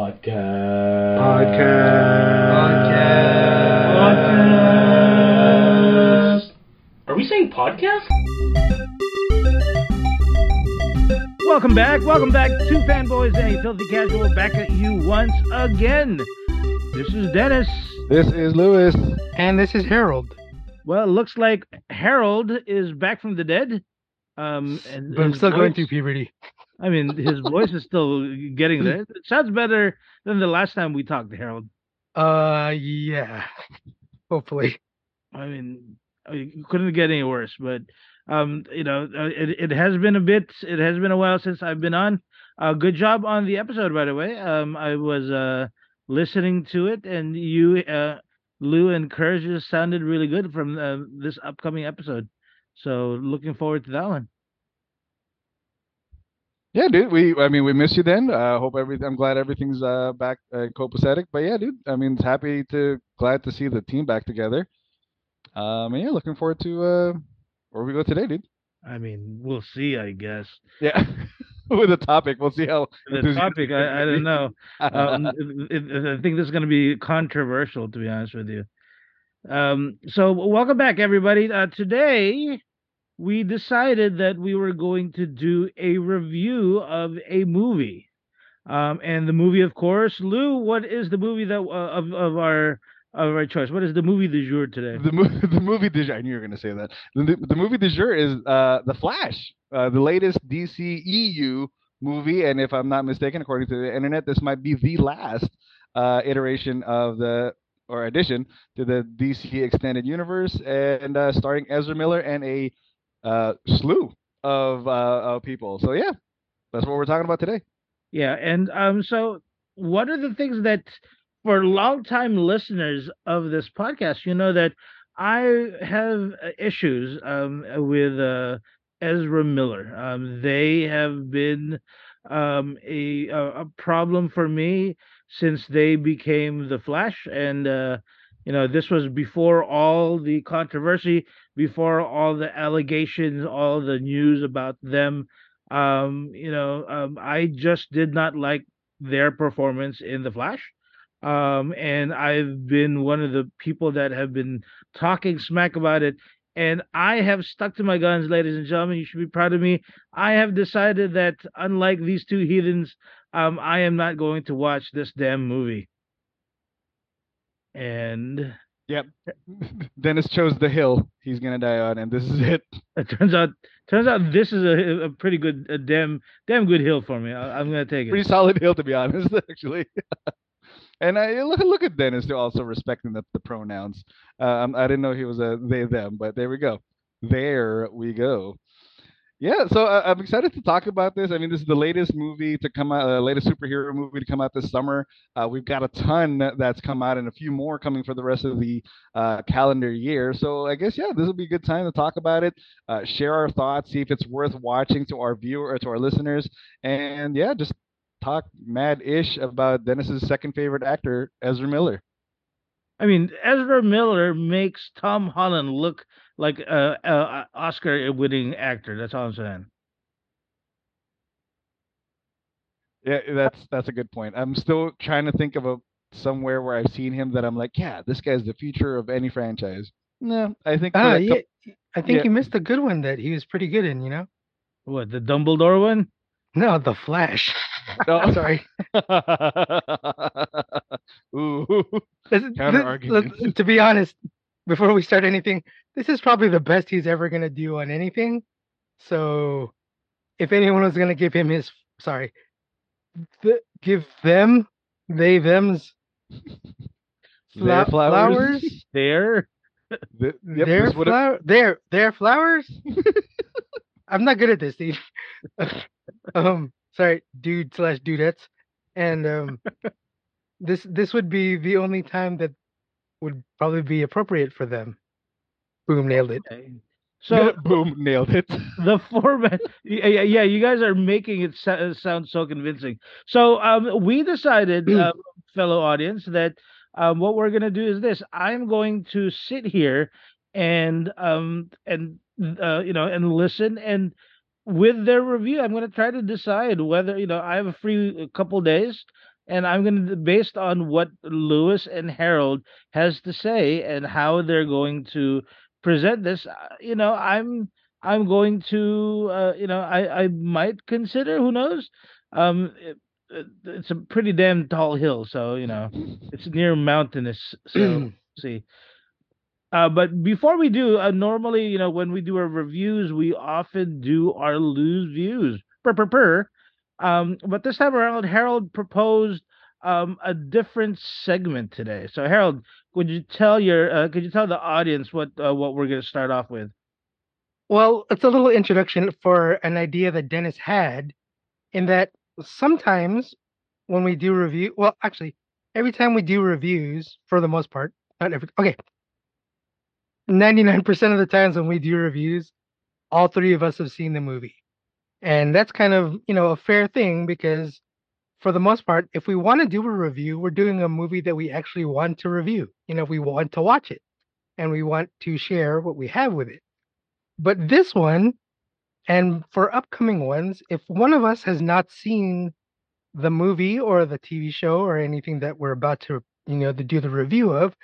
Podcast. Podcast. Podcast. Are we saying podcast? Welcome back. Welcome back to Fanboys and a Filthy Casual. Back at you once again. This is Dennis. This is Luis. And this is Harold. Well, it looks like Harold is back from the dead. Um, and But I'm his still going through puberty. I mean, his voice is still getting there. It sounds better than the last time we talked to Harold. Uh, yeah. Hopefully. I mean, it couldn't get any worse. But um, you know, uh, it it has been a bit. It has been a while since I've been on. Uh, good job on the episode, by the way. Um, I was uh listening to it, and you, uh, Lou and Kurz just sounded really good from uh, this upcoming episode. So looking forward to that one. Yeah, dude. We, I mean, we miss you. Then, uh, hope everything. I'm glad everything's uh back uh, copacetic. But yeah, dude. I mean, it's happy to glad to see the team back together. Um, and yeah, looking forward to uh where we go today, dude. I mean, we'll see. I guess Yeah, with the topic, we'll see how the topic. I, I don't know. um, it- it- I think this is going to be controversial, to be honest with you. Um, so, welcome back, everybody. Uh, today, we decided that we were going to do a review of a movie. Um, and the movie, of course, Lou. What is the movie that uh, of of our of our choice? What is the movie du jour today? the movie, the movie du jour. I knew you were gonna say that. The, the, the movie du jour is uh the Flash, uh, the latest DC EU movie, and if I'm not mistaken, according to the internet, this might be the last uh iteration of the or addition to the DC extended universe, and uh, starring Ezra Miller and a uh slew of uh of people. So yeah, that's what we're talking about today. Yeah, and um, so what are the things that for longtime listeners of this podcast, you know that I have uh, issues um with uh Ezra Miller. Um, they have been um a a a problem for me since they became the Flash, and uh, you know this was before all the controversy, before all the allegations, all the news about them. Um you know um i just did not like their performance in the flash. Um and i've been one of the people that have been talking smack about it. And i have stuck to my guns ladies and gentlemen. You should be proud of me. I have decided that unlike these two heathens um i am not going to watch this damn movie and Yep. Dennis chose the hill he's gonna die on, and this is it. it turns out turns out this is a, a pretty good a damn damn good hill for me I, i'm gonna take it pretty solid hill to be honest, actually. and I look look at Dennis too, also respecting the, the pronouns. Um, I didn't know he was a they them, but there we go. There we go. Yeah, so uh, I'm excited to talk about this. I mean, this is the latest movie to come out, uh, latest superhero movie to come out this summer. Uh, we've got a ton that's come out, and a few more coming for the rest of the uh, calendar year. So I guess yeah, this will be a good time to talk about it, uh, share our thoughts, see if it's worth watching to our viewer or to our listeners, and yeah, just talk mad ish about Dennis's second favorite actor, Ezra Miller. I mean, Ezra Miller makes Tom Holland look like a, a, a Oscar-winning actor. That's all I'm saying. Yeah, that's that's a good point. I'm still trying to think of a somewhere where I've seen him that I'm like, yeah, this guy's the future of any franchise. No, I think for Ah, yeah. cou- I think yeah. you missed a good one that he was pretty good in, you know? What the Dumbledore one? No, The Flash. Oh. Sorry. Ooh, This- Counter this- to be honest, before we start anything, this is probably the best he's ever going to do on anything. So if anyone was going to give him his, sorry, th- give them, they, them's Their flowers. flowers, There. Th- yep, their this would've- their, their flowers. I'm not good at this, Steve. um, sorry, dude slash dudettes, and um, this this would be the only time that would probably be appropriate for them. Boom, nailed it. Okay. So boom, nailed it. the format, yeah, yeah, you guys are making it so- sound so convincing. So um, we decided, uh, fellow audience, that um, what we're gonna do is this: I'm going to sit here and um and uh, you know and listen and with their review, I'm gonna try to decide whether you know I have a free couple days and I'm going to based on what Luis and Harold has to say and how they're going to present this. uh, You know, I'm I'm going to uh, you know I I might consider who knows. Um, it, it- it's a pretty damn tall hill, so you know it's near mountainous. So see. Uh, but before we do, uh, normally, you know, when we do our reviews, we often do our Lou's views. Purr, purr, purr. Um, but this time around, Harold proposed um, a different segment today. So, Harold, would you tell your, uh, could you tell the audience what uh, what we're going to start off with? Well, it's a little introduction for an idea that Dennis had, in that sometimes when we do review, well, actually, every time we do reviews, for the most part, not every, okay, 99% of the times when we do reviews, all three of us have seen the movie. And that's kind of, you know, a fair thing because for the most part, if we want to do a review, we're doing a movie that we actually want to review. You know, we want to watch it and we want to share what we have with it. But this one, and for upcoming ones, if one of us has not seen the movie or the TV show or anything that we're about to, you know, to do the review of,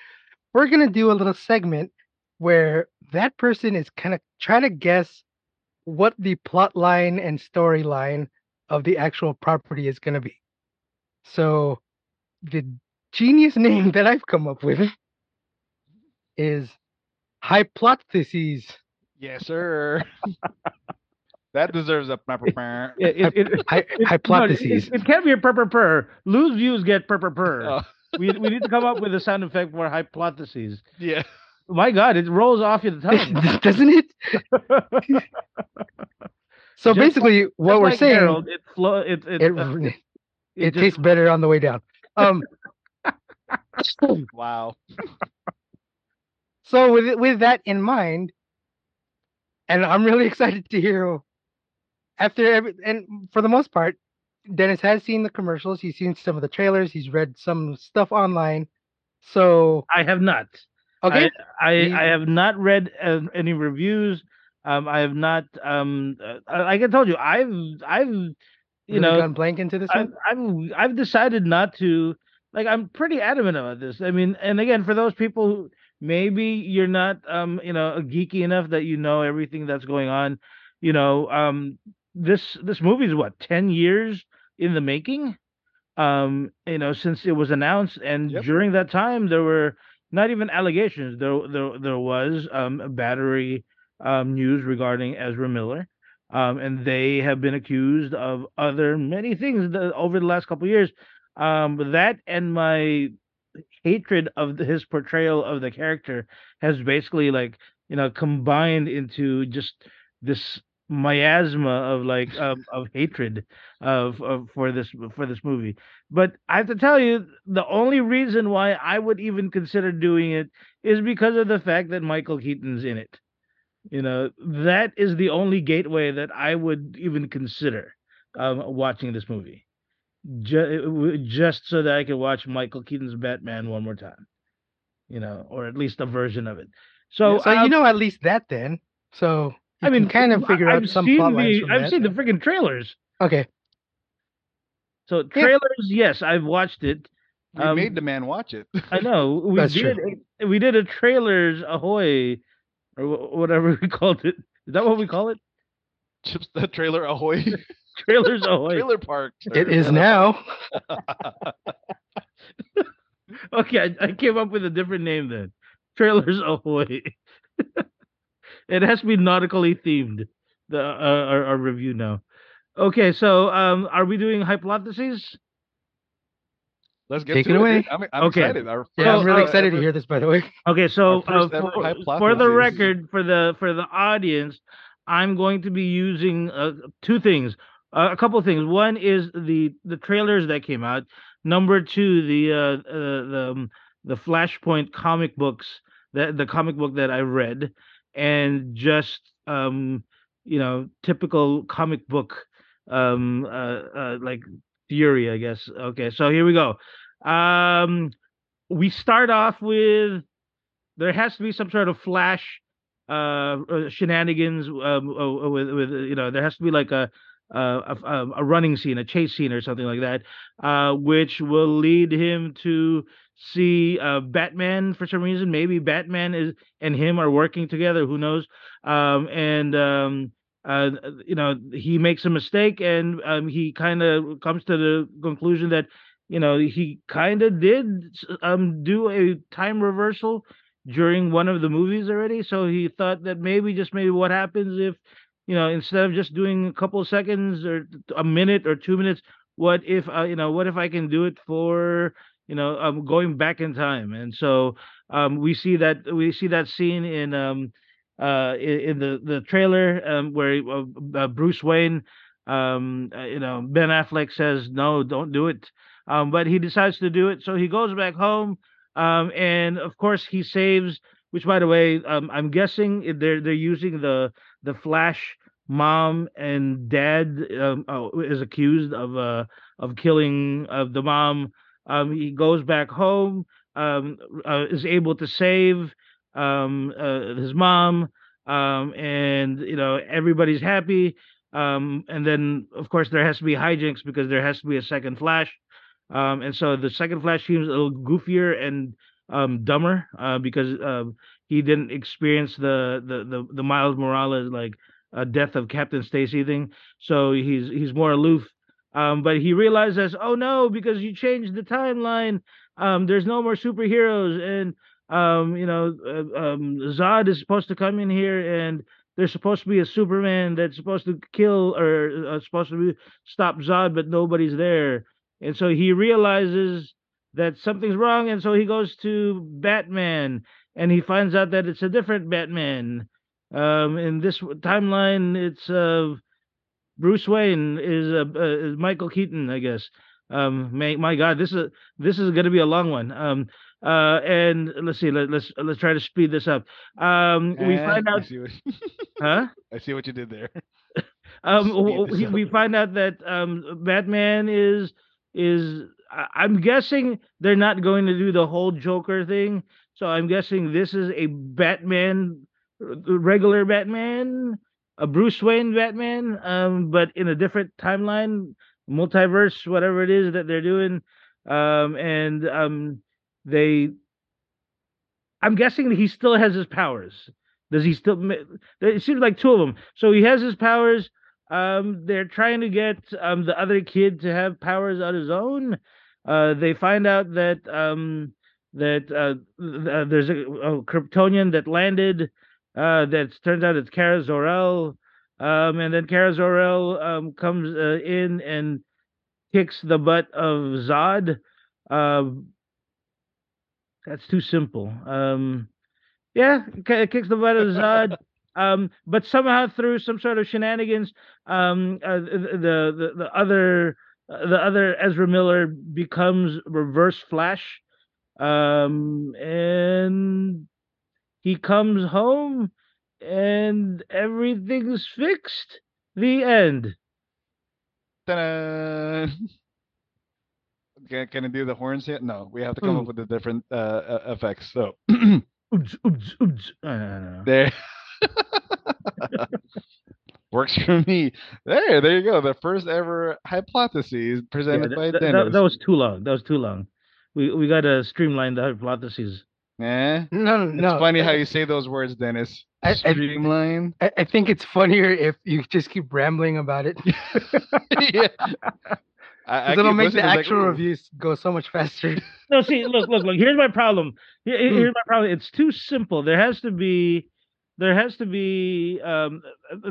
we're gonna do a little segment where that person is kind of trying to guess what the plot line and storyline of the actual property is gonna be. So the genius name that I've come up with is hypotheses. Yes, sir. that deserves a proper. It, it, it, it- it- hypotheses. it, it can't be a purr, purr, purr. Lou's views get purr, purr, purr. Oh, We, we need to come up with a sound effect for hypotheses. yeah. My God, it rolls off your tongue. Doesn't it? So Just basically, what we're like saying, Harold, it flow. It it, it, uh, it, it just- tastes better on the way down. Um, Wow. so with with that in mind, and I'm really excited to hear after every and for the most part, Dennis has seen the commercials. He's seen some of the trailers. He's read some stuff online. So I have not. Okay, I He- I have not read uh, any reviews. Um, I have not. Um, uh, like I told you, I've I've you really know gone blank into this I've, one. I've I've decided not to. Like I'm pretty adamant about this. I mean, and again, for those people who maybe you're not um you know geeky enough that you know everything that's going on, you know um this this movie is what ten years in the making. Um, you know, since it was announced, and Yep. during that time there were not even allegations. There there there was um battery um news regarding Ezra Miller. Um, and they have been accused of other many things that, over the last couple years. Um, that and my hatred of his portrayal of the character has basically like you know combined into just this miasma of like of, of hatred of, of for this for this movie. But I have to tell you, the only reason why I would even consider doing it is because of the fact that Michael Keaton's in it. You know, that is the only gateway that I would even consider um, watching this movie. Ju- just so that I could watch Michael Keaton's Batman one more time, you know, or at least a version of it. So, So um, you know at least that then. So I mean, can kind of I- figure I've out some seen plot lines the, from I've that. seen the freaking trailers. Okay, So trailers, yes, I've watched it. We Um, made the man watch it. I know we That's did. A, we did a trailers ahoy, or wh- whatever we called it. Is that what we call it? Chips the trailer ahoy. Trailers ahoy. trailer park. it sir. is now. Okay, I, I came up with a different name then. Trailers ahoy. It has to be nautically themed. The uh, our, our review now. Okay, so um, are we doing hypotheses? Let's get Take to it away. dude. I'm, I'm Okay. excited. Our Yeah, So, I'm really uh, excited to hear this. By the way, Okay, so uh, for, for the record, for the for the audience, I'm going to be using uh, two things, uh, a couple of things. One is the the trailers that came out. Number two, the uh, uh the um, the Flashpoint comic books that the comic book that I read, and just um you know typical comic book um uh, uh like theory, I guess. Okay, so here we go. Um, we start off with there has to be some sort of flash uh uh, shenanigans um with with you know there has to be like a uh, a, a, a running scene, a chase scene, or something like that, uh, which will lead him to see uh, Batman for some reason. Maybe Batman is and him are working together. Who knows? Um, and um, uh, you know, he makes a mistake, and um, he kind of comes to the conclusion that you know he kind of did um, do a time reversal during one of the movies already. So he thought that maybe just maybe what happens if you know instead of just doing a couple of seconds or a minute or two minutes, what if uh, you know what if I can do it for you know um, going back in time? And so um, we see that we see that scene in um, uh, in, the the trailer um, where uh, uh, Bruce Wayne, um, uh, you know, Ben Affleck says no, don't do it, um, but he decides to do it. So he goes back home, and of course he saves. Which, by the way, I'm guessing they're they're using the the Flash mom and dad oh, is accused of uh of killing of the mom. Um, he goes back home, um, uh, is able to save um, uh, his mom, um, and you know everybody's happy. Um, and then of course there has to be hijinks because there has to be a second Flash, um, and so the second Flash seems a little goofier and um, dumber uh, because he didn't experience the the the, the Miles Morales like uh, death of Captain Stacy thing, so he's he's more aloof. Um, but he realizes, oh no, because you changed the timeline. Um, there's no more superheroes, and um, you know, uh, um, Zod is supposed to come in here and there's supposed to be a Superman that's supposed to kill or uh, supposed to be, stop Zod, but nobody's there. And so he realizes that something's wrong. And so he goes to Batman and he finds out that it's a different Batman. Um, in this timeline, it's uh, Bruce Wayne is, uh, uh, Michael Keaton, I guess. Um, my, my God, this is this is going to be a long one. Um, uh, and let's see, let, let's let's try to speed this up. Um, we find out, I see, what, huh? I see what you did there. Um, Speed w- this we, we find out that um, Batman is is I'm guessing they're not going to do the whole Joker thing. So I'm guessing this is a Batman, regular Batman, a Bruce Wayne Batman, um, but in a different timeline, multiverse, whatever it is that they're doing. Um, and um, they, I'm guessing he still has his powers. Does he still? It seems like two of them. So he has his powers. Um, they're trying to get um the other kid to have powers on his own. Uh, they find out that um that uh, uh there's a, a Kryptonian that landed. Uh, that turns out it's Kara Zor-El. Um, and then Kara Zor-El um comes uh, in and kicks the butt of Zod. Um, that's too simple. Um, yeah, kicks the butt of Zod. Um, but somehow through some sort of shenanigans, um, uh, the, the the other uh, the other Ezra Miller becomes Reverse Flash, um, and he comes home, and everything's fixed. The end. Ta-da! Can, can I do the horns yet? No, we have to come Ooh. up with the different uh, uh, effects. So Oops, oops, oops. Uh, there. Works for me. There, there you go. The first ever hypothesis Yeah, presented that, by Dennis. that- that was too long. That was too long. We we gotta streamline the hypotheses. Eh? No, no, It's no. funny how you say those words, Dennis. I- I- Streamline. I, I think it's funnier if you just keep rambling about it. yeah. I, I Because it'll make the listening, it's like, actual reviews go so much faster. No, see, look, look, look. Here's my problem. Here- here- Here's my problem. It's too simple. There has to be, there has to be, um,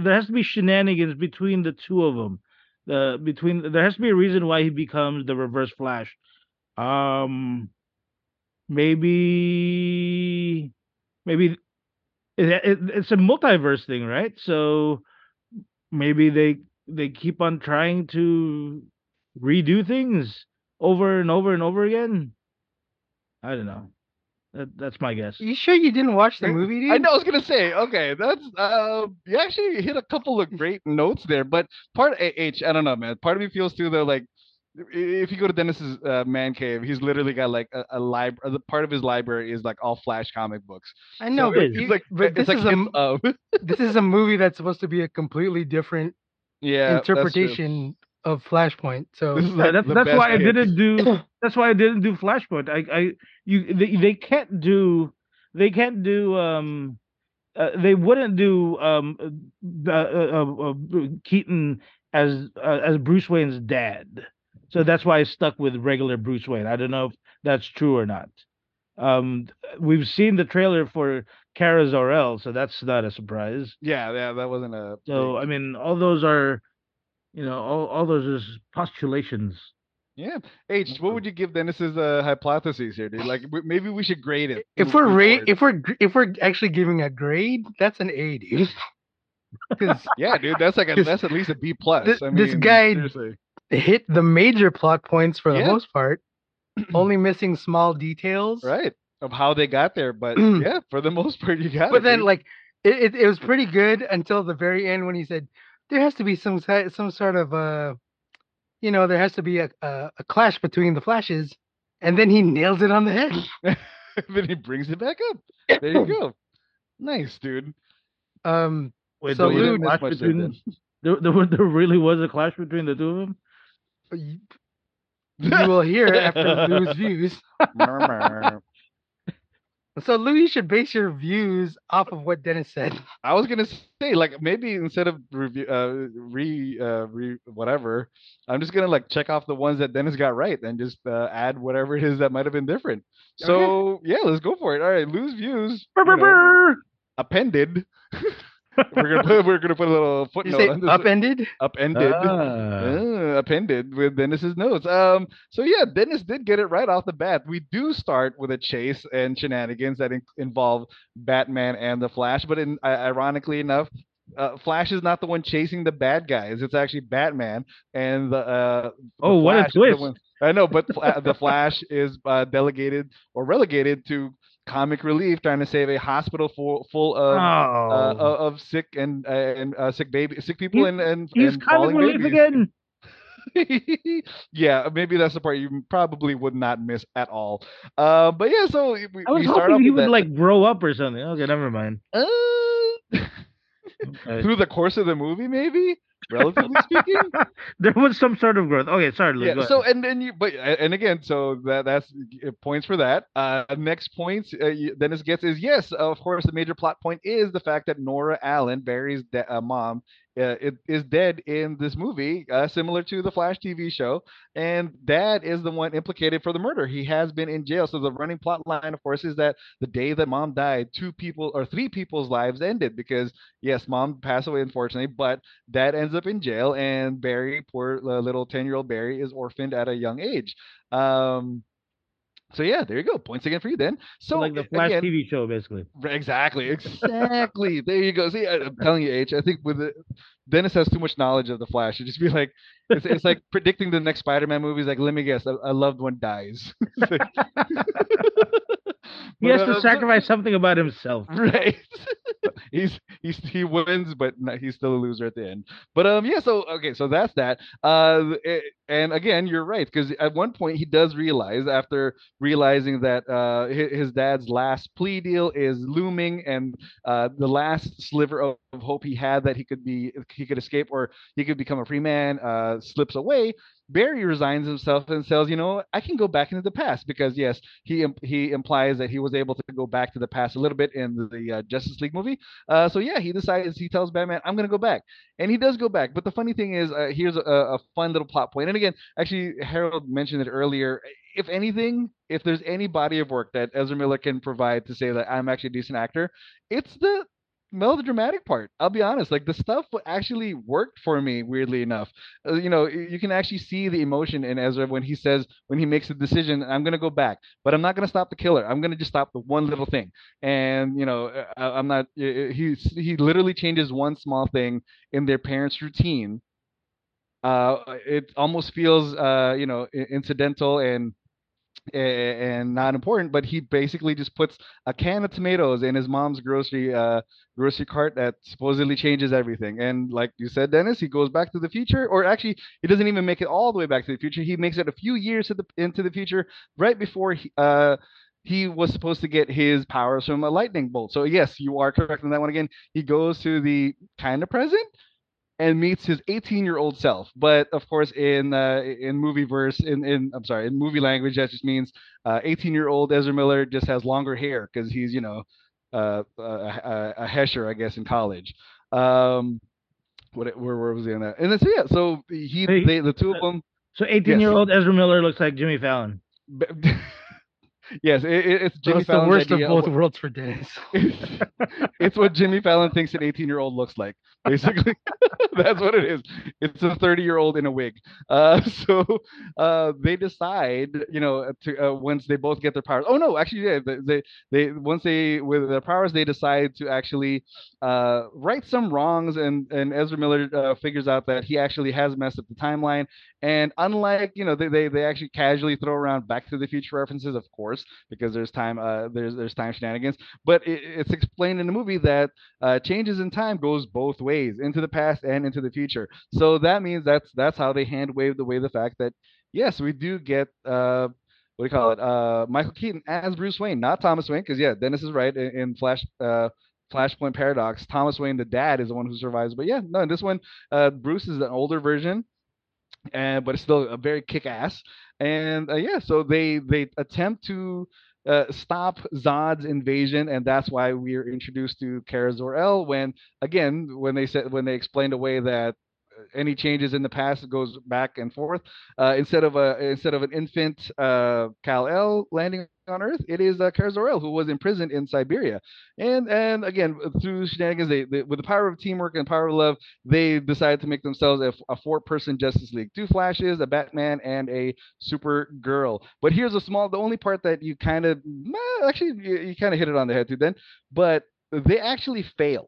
there has to be shenanigans between the two of them. The between there has to be a reason why he becomes the Reverse Flash. Um, maybe, maybe it, it, it's a multiverse thing, right? So maybe they they keep on trying to redo things over and over and over again. I don't know. That, that's my guess. You sure you didn't watch the Yeah, movie, dude? I know. I was gonna say, okay, that's uh, you actually hit a couple of great notes there. But part of H, I don't know, man. Part of me feels too though, like i- if you go to Dennis's uh, man cave, he's literally got like a, a library. The part of his library is like all Flash comic books. I know, So but, it is. it's like but it's this like is a of. this is a movie that's supposed to be a completely different Yeah, interpretation of Flashpoint. So This is Yeah, that's that's best why I didn't do that's why I didn't do Flashpoint. I I you they, they can't do they can't do um uh, they wouldn't do um uh, uh, uh, uh, Keaton as uh, as Bruce Wayne's dad. So that's why I stuck with regular Bruce Wayne. I don't know if that's true or not. Um we've seen the trailer for Kara Zor-El, so that's not a surprise. Yeah, yeah, that wasn't a. So I mean all those are you know all all those are postulations. yeah. H, what would you give Dennis's uh, hypothesis here, dude? Like, w- maybe we should grade it. if we're moving rate if we're gr- if we're actually giving a grade, that's an A, dude. Because yeah, dude, that's like a that's at least a B plus. this- I this mean, guy- seriously. Hit the major plot points for the Yeah. most part, only missing small details. right of how they got there, but yeah, for the most part, you got it. But then, dude. like, it, it, it was pretty good until the very end when he said there has to be some some sort of uh, you know, there has to be a, a a clash between the flashes, and then he nails it on the head. then he brings it back up. There you go. Nice, dude. Um, Wait, So there was a Lou- clash Much there between there, there, there really was a clash between the two of them. You, you will hear after Lou's views. So Lou, you should base your views off of what Dennis said. I was gonna say, like, maybe instead of review, uh, re, uh, re, whatever, I'm just gonna like check off the ones that Dennis got right and just uh, add whatever it is that might have been different. So yeah, let's go for it. All right, Lou's views. Brr, you brr, know, brr. appended. we're gonna put we're gonna put a little footnote you say this. upended? Upended. Ah. Uh, appended with Dennis's notes. Um, so yeah, Dennis did get it right off the bat. We do start with a chase and shenanigans that in- involve Batman and the Flash, but in, uh, ironically enough, uh, Flash is not the one chasing the bad guys. It's actually Batman, and the uh, the Oh, what a the twist. I know, but the Flash is uh, delegated or relegated to comic relief, trying to save a hospital full full of. Oh, Uh, of sick and uh, and uh, sick baby, sick people, He's- and and he's and comic relief babies. again. yeah, maybe that's the part you probably would not miss at all. Uh, but yeah, so we, I was hoping he would that, like grow up or something. Okay, never mind. uh, Okay. through the course of the movie, maybe relatively speaking. there was some sort of growth. Okay, sorry, Lou. yeah. So and then you, but and again, so that that's uh, points for that. Uh, next points uh, Dennis gets is yes, of course, the major plot point is the fact that Nora Allen, Barry's de- uh, mom, uh, it, is dead in this movie, uh, similar to the Flash TV show, and Dad is the one implicated for the murder. He has been in jail. So the running plot line, of course, is that the day that Mom died, two people or three people's lives ended because yes, Mom passed away unfortunately, but Dad ends up in jail, and Barry, poor uh, little ten-year-old Barry, is orphaned at a young age. Um, so yeah, there you go. Points again for you then. So like the Flash again, TV show, basically. Exactly, exactly. there you go. See, I- I'm telling you, H. I think with it, Dennis has too much knowledge of the Flash. It'd just be like it's, it's like predicting the next Spider-Man movie. Is like, let me guess, a, a loved one dies. He has to sacrifice something about himself. right. he's he's he wins, but he's still a loser at the end. But um, yeah. So okay, so that's that. Uh, eh, and again, you're right because at one point he does realize after realizing that uh his, dad's last plea deal is looming, and uh the last sliver of, of hope he had that he could be he could escape or he could become a free man uh slips away. Barry resigns himself and says, you know, I can go back into the past because yes, he he implies that he was able to go back to the past a little bit in the, the uh, Justice League movie. Uh, so yeah, he decides he tells Batman, I'm gonna go back, and he does go back. But the funny thing is, uh, here's a, a fun little plot point. And again, actually, Harold mentioned it earlier. If anything, if there's any body of work that Ezra Miller can provide to say that I'm actually a decent actor, it's the melodramatic part. I'll be honest, like the stuff actually worked for me. Weirdly enough, uh, you know, you can actually see the emotion in Ezra when he says when he makes the decision. I'm gonna go back, but I'm not gonna stop the killer. I'm gonna just stop the one little thing. And you know, uh, I, I'm not. He he literally changes one small thing in their parents' routine. Uh, it almost feels uh, you know, incidental and and not important, but he basically just puts a can of tomatoes in his mom's grocery uh grocery cart that supposedly changes everything. And like you said, Dennis, he goes back to the future, or actually, he doesn't even make it all the way back to the future. He makes it a few years the, into the future, right before he, uh he was supposed to get his powers from a lightning bolt. So yes, you are correct on that one again. He goes to the kind of present, and meets his 18 year old self. But of course, in uh, in movie verse, in, in I'm sorry, in movie language, that just means 18 year old Ezra Miller just has longer hair because he's you know uh, a, a hesher, I guess, in college. Um, what where, where was he on that? And then so yeah, so he Hey, they, the two of them. So 18 year old Ezra Miller looks like Jimmy Fallon. yes, it, it- it's Jimmy it's the worst of both worlds for Dennis. it's what Jimmy Fallon thinks an 18 year old looks like. Basically, that's what it is. It's a 30 year old in a wig. Uh, so uh, they decide, you know, to uh, once they both get their powers. Oh no, actually, yeah, they, they they once they with their powers, they decide to actually uh, right some wrongs, and and Ezra Miller uh, figures out that he actually has messed up the timeline. And unlike, you know, they, they they actually casually throw around Back to the Future references, of course, because there's time uh, there's there's time shenanigans. But it, it's explained in the movie that uh, changes in time goes both ways into the past and into the future so that means that's that's how they hand wave away the fact that yes we do get uh what do you call it uh michael keaton as bruce wayne not thomas wayne because yeah dennis is right in, in flash uh flashpoint paradox thomas wayne the dad is the one who survives but yeah no in this one uh bruce is an older version and but it's still a very kick-ass and uh, yeah so they they attempt to uh, stop Zod's invasion, and that's why we're introduced to Kara Zor-El. When again, when they said when they explained away that any changes in the past goes back and forth, uh, instead of a instead of an infant uh, Kal El landing on Earth, it is uh, Kara Zor-El who was imprisoned in Siberia. And and again, through shenanigans, they, they with the power of teamwork and power of love, they decided to make themselves a, a four-person Justice League: two Flashes, a Batman, and a Supergirl. But here's a small, the only part that you kind of actually you, you kind of hit it on the head too. Then, but they actually fail.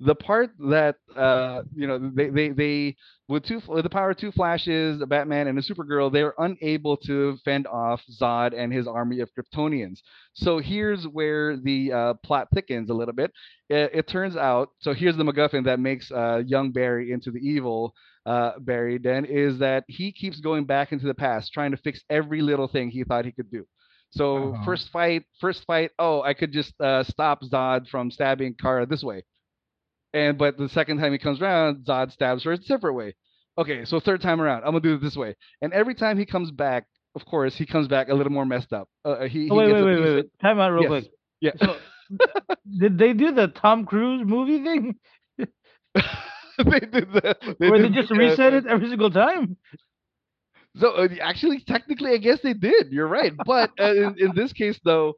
The part that uh, you know they they they with two with the power of two Flashes, a Batman, and a Supergirl, they're unable to fend off Zod and his army of Kryptonians. So here's where the uh, plot thickens a little bit. It, it, turns out, so here's the MacGuffin that makes uh, young Barry into the evil uh, Barry. Then is that he keeps going back into the past, trying to fix every little thing he thought he could do. So Uh-huh. first fight, first fight. Oh, I could just uh, stop Zod from stabbing Kara this way. And but the second time he comes around, Zod stabs her a different way. Okay, so third time around, I'm gonna do it this way. And every time he comes back, of course, he comes back a little more messed up. Uh, he, he Oh, wait, gets wait, wait, wait, wait. Time out real Yes. quick. Yeah. So, did they do the Tom Cruise movie thing, they did the, they where they just uh, reset it every single time? So uh, actually, technically, I guess they did. You're right. But uh, in, in this case, though,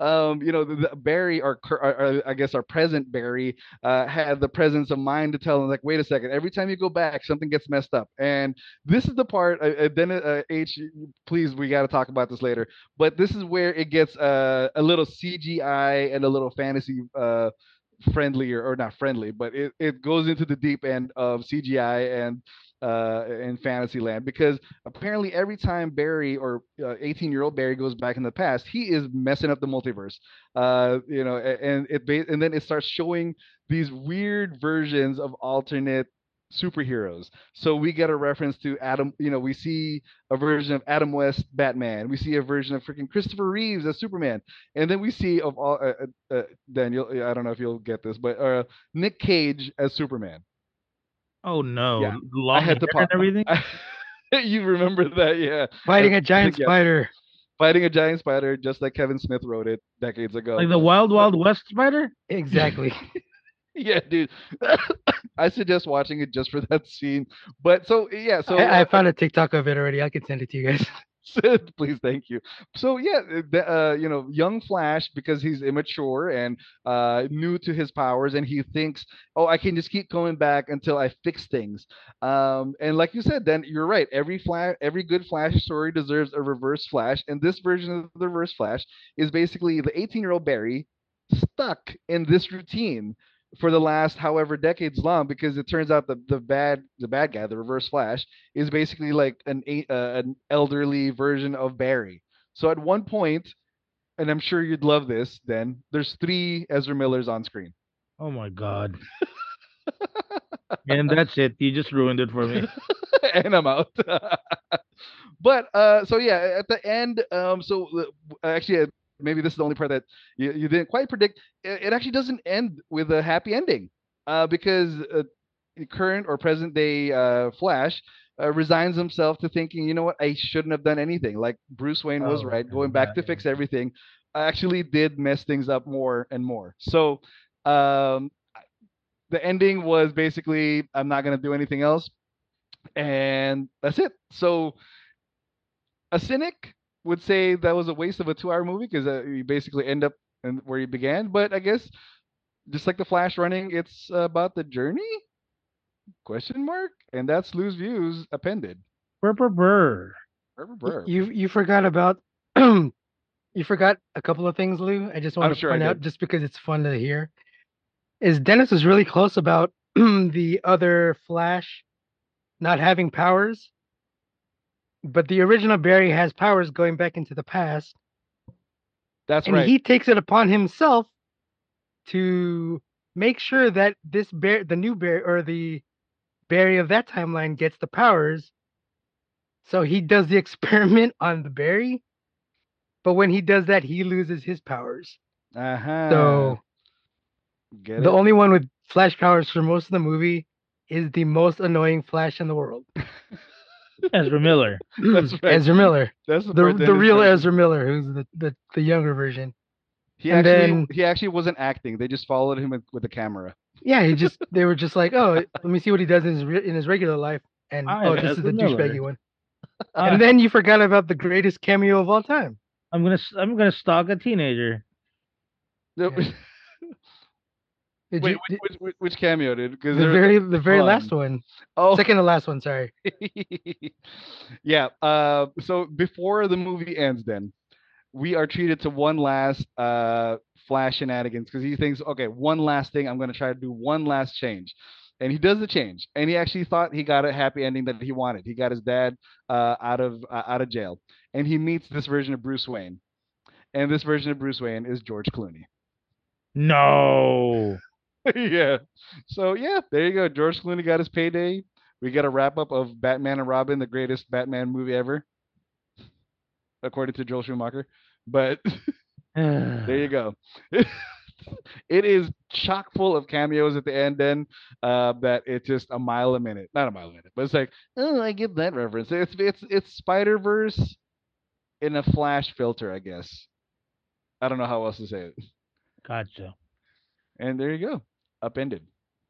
um, you know, the, the Barry, or, our- I guess our present Barry, uh, had the presence of mind to tell him, like, wait a second, every time you go back, something gets messed up. And this is the part. Uh, uh, then, uh, H, please, we got to talk about this later. But this is where it gets uh, a little CGI and a little fantasy. Uh, friendlier or not friendly but it, it goes into the deep end of cgi and uh in fantasyland because apparently every time barry or 18 year old barry goes back in the past he is messing up the multiverse. Uh you know and it and then it starts showing these weird versions of alternate superheroes. So we get a reference to adam you know we see a version of adam west batman. We see a version of freaking christopher reeves as superman. And then we see of all uh, uh, uh, daniel i don't know if you'll get this but uh nick cage as superman Oh no, Yeah, long i had to hair and pop everything. you remember that yeah Fighting a giant Yeah. spider. fighting a giant spider just like kevin smith wrote it decades ago like the Wild Wild West spider. Exactly. yeah dude i suggest watching it just for that scene but so yeah so I, I found a TikTok of it already. I can send it to you guys. Sid, please thank you. So yeah the, uh you know young flash because he's immature and uh new to his powers and he thinks oh i can just keep going back until i fix things. Um and like you said then you're right every flash every good flash story deserves a reverse flash and this version of the reverse flash is basically the 18 year old barry stuck in this routine for the last however decades long because it turns out the the bad the bad guy the reverse flash is basically like an uh, an elderly version of Barry. So at one point, and I'm sure you'd love this, then there's three Ezra Millers on screen. Oh my god. and that's it. You just ruined it for me. and I'm out. but uh, so yeah, at the end, um, so uh, actually, maybe this is the only part that you, you didn't quite predict. It, it actually doesn't end with a happy ending, uh, because uh, current or present day uh, Flash uh, resigns himself to thinking, you know what, I shouldn't have done anything. Like Bruce Wayne was Oh, right, going back yeah, to yeah. fix everything. I actually did mess things up more and more. So um, the ending was basically, I'm not gonna do anything else, and that's it. So a cynic would say that was a waste of a two-hour movie because uh, you basically end up in where you began. But I guess just like the Flash running, it's about the journey? Question mark. And that's Lou's views appended. Brr, brr, brr. Brr, brr, Y- You you forgot about you forgot a couple of things, Lou. I just want to sure point out just because it's fun to hear. Is Dennis was really close about the other Flash not having powers, but the original Barry has powers going back into the past, That's and right. he takes it upon himself to make sure that this bear, the new Barry or the Barry of that timeline, gets the powers. So he does the experiment on the Barry, but when he does that, he loses his powers. Uh-huh. So Get the it? only one with Flash powers for most of the movie is the most annoying Flash in the world, Ezra Miller. That's right. Ezra Miller, That's the, the the real mentioned. Ezra Miller, who's the, the the younger version. He and actually then- he actually wasn't acting. They just followed him with, with the camera. Yeah, he just they were just like, oh, let me see what he does in his re- in his regular life, and I oh, am this is the Miller. douchebaggy one. And then you forgot about the greatest cameo of all time. I'm gonna s- I'm gonna stalk a teenager. No, Yeah. Did Wait, you, which, which, which, which cameo, dude? Because the very the very last fun. one, oh second to last one. Sorry. yeah. Uh, so before the movie ends, then we are treated to one last uh flash shenanigans because he thinks, okay, one last thing. I'm gonna try to do one last change, and he does the change. And he actually thought he got a happy ending that he wanted. He got his dad uh, out of uh, out of jail, and he meets this version of Bruce Wayne, and this version of Bruce Wayne is George Clooney. No. yeah. So yeah, there you go. George Clooney got his payday. We got a wrap up of Batman and Robin, the greatest Batman movie ever, according to Joel Schumacher. But there you go. it is chock full of cameos at the end. Then uh, that it's just a mile a minute, not a mile a minute, but it's like, oh, I get that reference. It's it's it's Spider Verse in a Flash filter, I guess. I don't know how else to say it. Gotcha. And there you go, upended.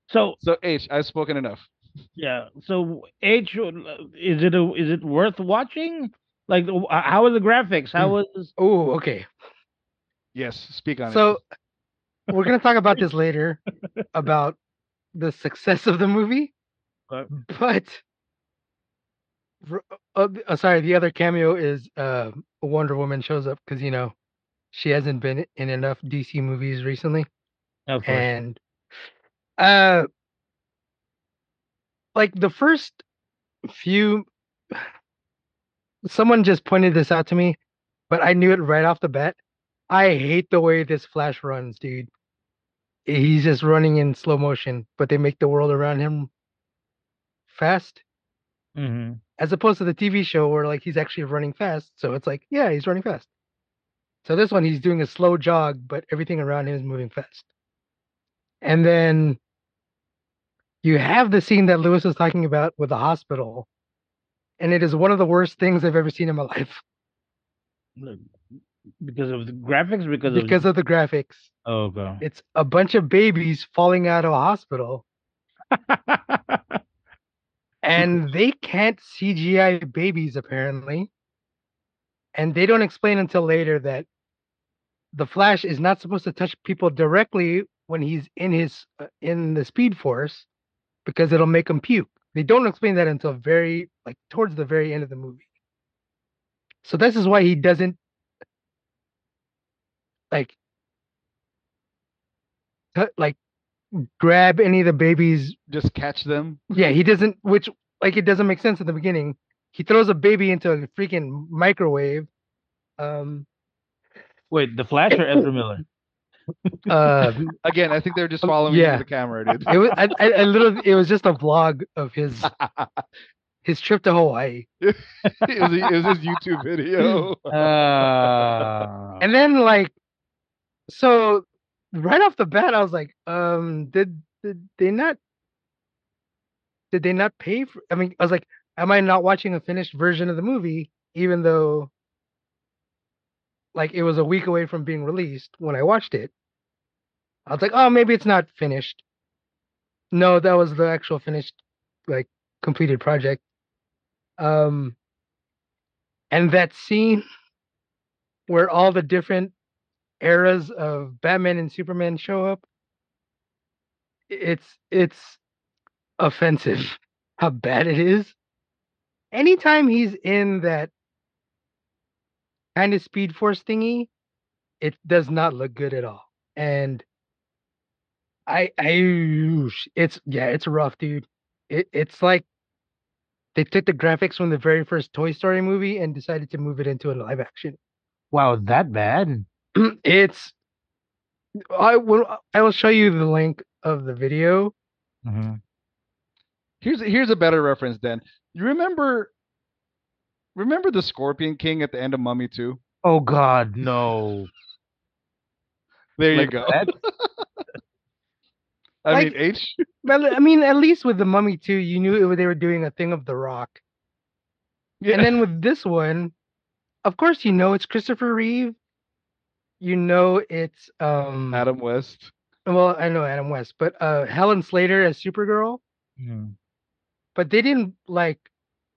So So H, I've spoken enough. yeah. So H, uh, is it a, is it worth watching? Like, uh, how are the graphics? How Hmm. was? Oh, okay. Yes, speak on it. So we're gonna talk about this later about the success of the movie, Uh, but r- uh, uh, sorry, the other cameo is uh, Wonder Woman shows up because you know she hasn't been in enough DC movies recently, Of and uh, like the first few, someone just pointed this out to me, but I knew it right off the bat. I hate the way this Flash runs, dude. He's just running in slow motion, but they make the world around him fast, Mhm. as opposed to the TV show where like he's actually running fast. So it's like, yeah, he's running fast. So this one, he's doing a slow jog, but everything around him is moving fast. And then you have the scene that Luis was talking about with the hospital, and it is one of the worst things I've ever seen in my life Because of the graphics. Because because of the graphics. Oh god. It's a bunch of babies falling out of a hospital, and they can't CGI babies apparently. And they don't explain until later that the Flash is not supposed to touch people directly when he's in his uh, in the Speed Force because it'll make them puke. They don't explain that until very like towards the very end of the movie. So this is why he doesn't like t- like grab any of the babies Just catch them. yeah, he doesn't, which like it doesn't make sense at the beginning. He throws a baby into a freaking microwave. Um, Wait, the Flash or Ezra Miller? Uh, Again, I think they're just Um, following yeah. the camera, dude. it was, I, I, I literally, it was just a vlog of his his trip to Hawaii, it, was it was his YouTube video. Uh, and then like, so right off the bat, I was like, um, did did they not did they not pay for? I mean, I was like, am I not watching a finished version of the movie, even though like it was a week away from being released when I watched it? I was like, oh, maybe it's not finished. No, that was the actual finished, like completed project. Um, and that scene where all the different eras of Batman and Superman show up, it's it's offensive how bad it is. Anytime he's in that kind of speed force thingy, it does not look good at all. And I I it's yeah, it's rough, dude. It it's like they took the graphics from the very first Toy Story movie and decided to move it into a live action. Wow, that bad? it's I will I will show you the link of the video. Mm-hmm. Here's here's a better reference. Then you remember remember the Scorpion King at the end of Mummy Two? Oh God, no. There Like you go. I Like- mean, H. I mean, at least with the Mummy 2, you knew it, they were doing a thing of The Rock. Yeah. And then with this one, of course, you know it's Christopher Reeve. You know it's um Adam West. well, I know Adam West, but uh Helen Slater as Supergirl. Mhm. But they didn't like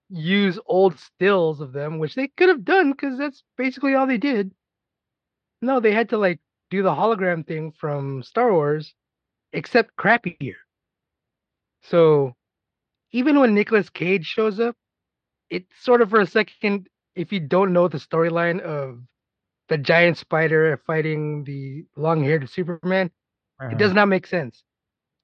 use old stills of them, which they could have done because that's basically all they did. No, they had to like do the hologram thing from Star Wars, except crappier. So even when Nicolas Cage shows up, it's sort of for a second, if you don't know the storyline of the giant spider fighting the long haired Superman, it does uh-huh. not make sense.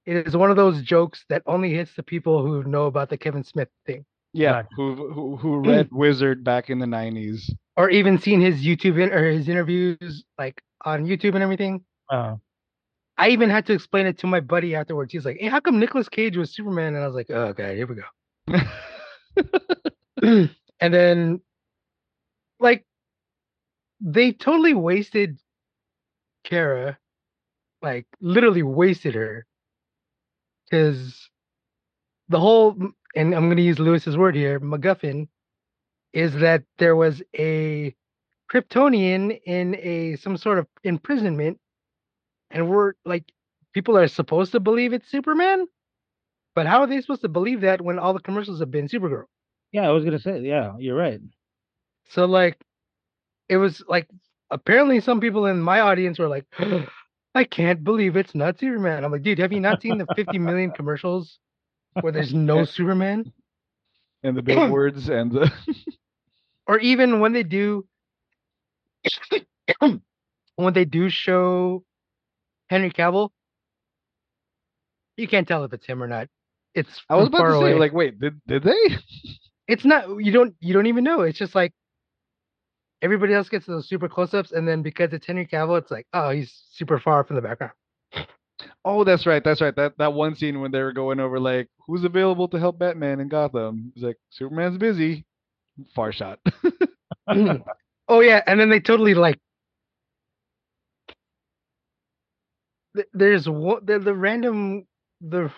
It is one of those jokes that only hits the people who know about the Kevin Smith thing. Yeah, who who who read Wizard back in the nineties. or even seen his YouTube in, or his interviews like on YouTube and everything. Uh, I even had to explain it to my buddy afterwards. He's like, "Hey, how come Nicolas Cage was Superman?" And I was like, "Oh, okay, here we go." and then, like, they totally wasted Kara, like literally wasted her, because the whole and I'm gonna use Luis's word here, MacGuffin, is that there was a Kryptonian in a some sort of imprisonment, and we're like people are supposed to believe it's Superman, but how are they supposed to believe that when all the commercials have been Supergirl? yeah, I was gonna say, yeah, you're right. So like, it was like apparently some people in my audience were like, I can't believe it's not Superman. I'm like, dude, have you not seen the 50 million commercials where there's no Superman? and the billboards and the or even when they do when they do show Henry Cavill, you can't tell if it's him or not. It's I was about to say, like, wait, did did they? it's not you don't you don't even know. It's just like everybody else gets those super close-ups, and then because it's Henry Cavill, it's like oh he's super far from the background. Oh, that's right, that's right. That that one scene when they were going over like who's available to help Batman in Gotham. He's like Superman's busy. Far shot. oh yeah, and then they totally like. There's what the, the random the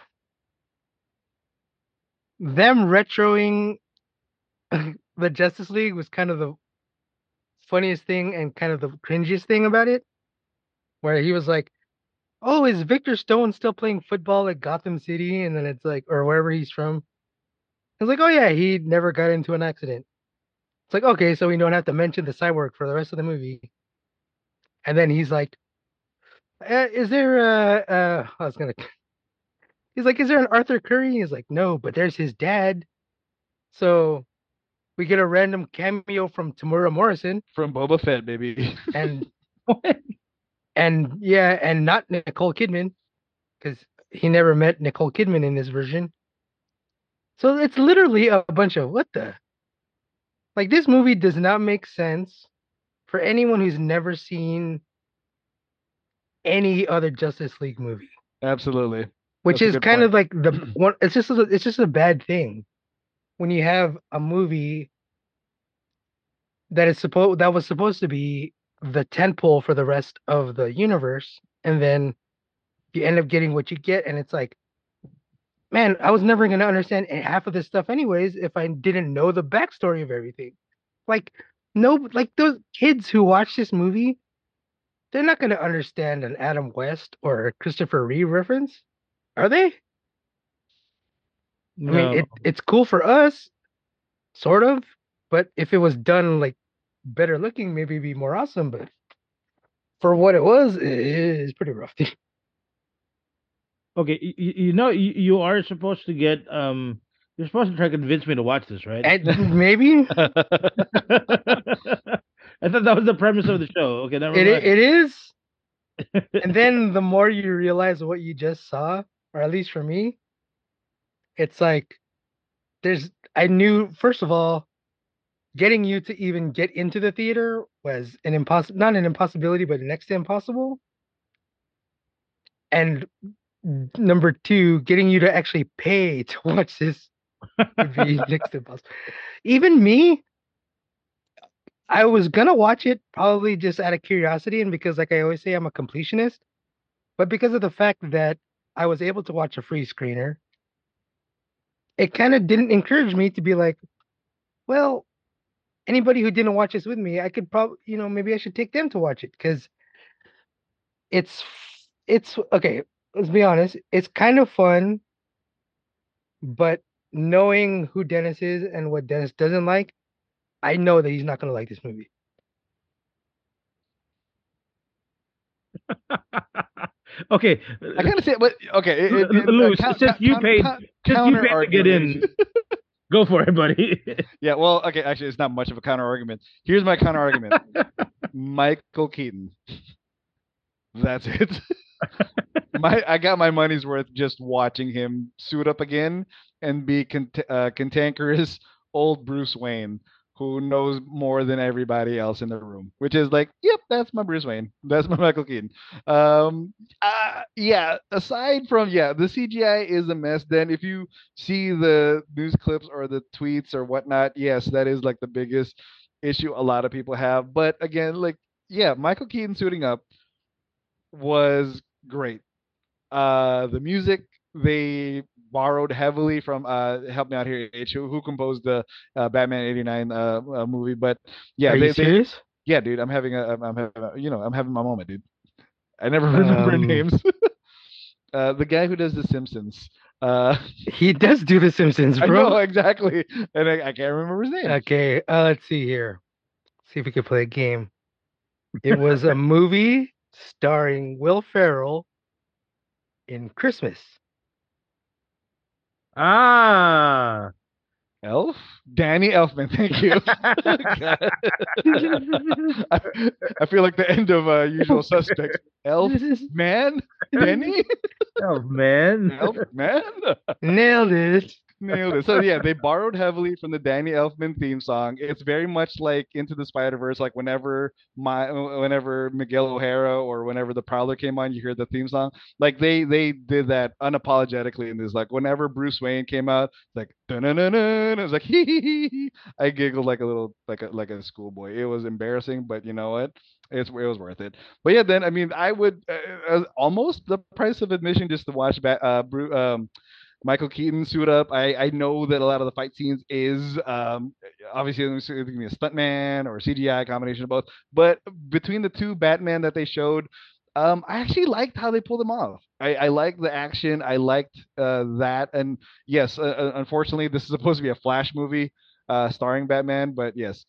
them retroing the Justice League was kind of the funniest thing and kind of the cringiest thing about it, where he was like, "Oh, is Victor Stone still playing football at Gotham City?" And then it's like, or wherever he's from. It's like, "Oh yeah, he never got into an accident." It's like, okay, so we don't have to mention the cyborg for the rest of the movie. And then he's like, uh, "Is there uh uh?" I was gonna. He's like, "Is there an Arthur Curry?" He's like, "No, but there's his dad." So we get a random cameo from Temuera Morrison, From Boba Fett, baby. and and yeah, and not Nicole Kidman, because he never met Nicole Kidman in this version. So it's literally a bunch of what the like this movie does not make sense for anyone who's never seen any other Justice League movie. Absolutely. Which That's is kind point. of like the one it's just a, it's just a bad thing when you have a movie that is supposed that was supposed to be the tentpole for the rest of the universe and then you end up getting what you get and it's like man, I was never gonna understand half of this stuff anyways if I didn't know the backstory of everything. Like, no, like those kids who watch this movie, they're not gonna understand an Adam West or a Christopher Reeve reference, are they? No. I mean, it, it's cool for us, sort of, but if it was done like better looking, maybe be more awesome. But for what it was, it is pretty rough. okay, you, you know you, you are supposed to get um you're supposed to try to convince me to watch this, right? and maybe I thought that was the premise of the show. Okay, never it, mind. it is. and then the more you realize what you just saw, or at least for me, it's like there's I knew first of all, getting you to even get into the theater was an impossible not an impossibility, but next to impossible. And number two, getting you to actually pay to watch this would be next to impossible. Even me, I was gonna watch it probably just out of curiosity and because, like I always say, I'm a completionist. But because of the fact that I was able to watch a free screener, it kind of didn't encourage me to be like, well, anybody who didn't watch this with me, I could probably, you know, maybe I should take them to watch it because it's it's okay. Let's be honest, it's kind of fun, but knowing who Dennis is and what Dennis doesn't like, I know that he's not gonna like this movie. okay, I kind of uh, say, but okay. Uh, it, it, uh, it, count- since you paid- count- since you paid to get in. go for it, buddy. Yeah, well, okay, actually, it's not much of a counter argument. Here's my counter argument Michael Keaton. That's it. my I got my money's worth just watching him suit up again and be cont- uh, cantankerous old Bruce Wayne who knows more than everybody else in the room, which is like, yep, that's my Bruce Wayne. That's my Michael Keaton. Um, uh, yeah, aside from, yeah, the CGI is a mess. Then if you see the news clips or the tweets or whatnot, yes, that is like the biggest issue a lot of people have. But again, like, yeah, Michael Keaton suiting up was great. Uh, the music they borrowed heavily from uh help me out here H who, who composed the uh, Batman 89 uh, uh movie but yeah Are they, you they serious? yeah dude I'm having a I'm, having a, you know I'm having my moment dude I never remember Um, names uh the guy who does the Simpsons uh He does do The Simpsons, I bro. know exactly and I, I can't remember his name Okay, uh, let's see here. See if we can play a game. It was a movie starring Will Ferrell in Christmas. Ah, Elf? Danny Elfman thank you. I, I feel like the end of uh, Usual Suspects. Elf man? Danny? Oh man. Elf man? Nailed it. Nailed it. So yeah, they borrowed heavily from the Danny Elfman theme song. It's very much like Into the Spider Verse. Like whenever my, whenever Miguel O'Hara or whenever the Prowler came on, you hear the theme song. Like they they did that unapologetically in this. Like whenever Bruce Wayne came out, it's like. It was like hee hee hee. I giggled like a little like a like a schoolboy. It was embarrassing, but you know what? It's it was worth it. But yeah, then I mean, I would uh, uh, almost the price of admission just to watch ba- uh, Bru- um, Michael Keaton suit up. I, I know that a lot of the fight scenes is um, obviously going to be a stuntman or CGI combination of both. But between the two Batman that they showed, um, I actually liked how they pulled them off. I, I liked the action. I liked uh, that. And yes, uh, uh, unfortunately, this is supposed to be a Flash movie uh, starring Batman. But yes,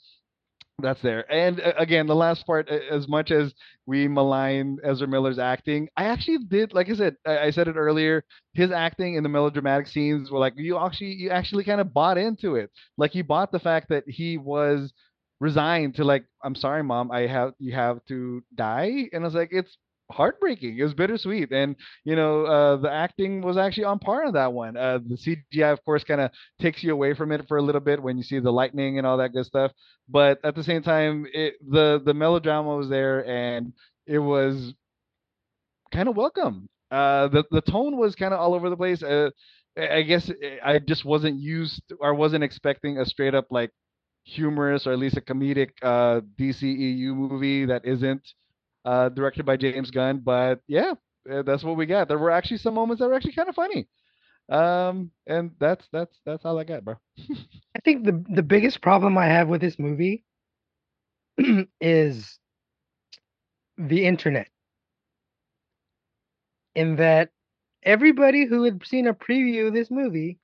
that's there. And uh, again, the last part, as much as we malign Ezra Miller's acting, I actually did, like I said, I, I said it earlier, his acting in the melodramatic scenes were like you actually you actually kind of bought into it. Like you bought the fact that he was resigned to like, I'm sorry, mom, I have you have to die. And I was like, it's heartbreaking. It was bittersweet. And you know, uh, the acting was actually on par on that one. Uh, the CGI, of course, kind of takes you away from it for a little bit when you see the lightning and all that good stuff. But at the same time, it, the the melodrama was there, and it was kind of welcome. Uh, the the tone was kind of all over the place. Uh, I guess I just wasn't used or wasn't expecting a straight up like humorous or at least a comedic uh, DCEU movie that isn't uh, directed by James Gunn. But yeah, uh, that's what we got. There were actually some moments that were actually kind of funny. Um, and that's that's that's all I got, bro. I think the the biggest problem I have with this movie is the internet. In that everybody who had seen a preview of this movie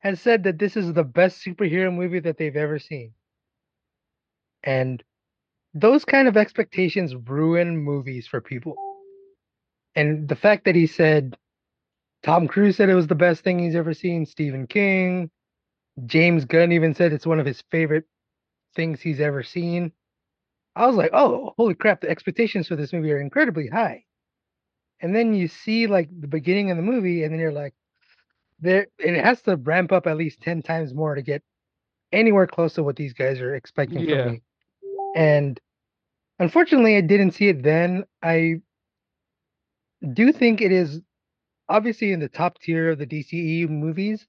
has said that this is the best superhero movie that they've ever seen. And those kind of expectations ruin movies for people. And the fact that he said Tom Cruise said it was the best thing he's ever seen, Stephen King, James Gunn even said it's one of his favorite things he's ever seen. I was like, oh, holy crap, the expectations for this movie are incredibly high. And then you see like the beginning of the movie, and then you're like, there it has to ramp up at least 10 times more to get anywhere close to what these guys are expecting Yeah. from me. And unfortunately, I didn't see it then. I do think it is obviously in the top tier of the DCEU movies,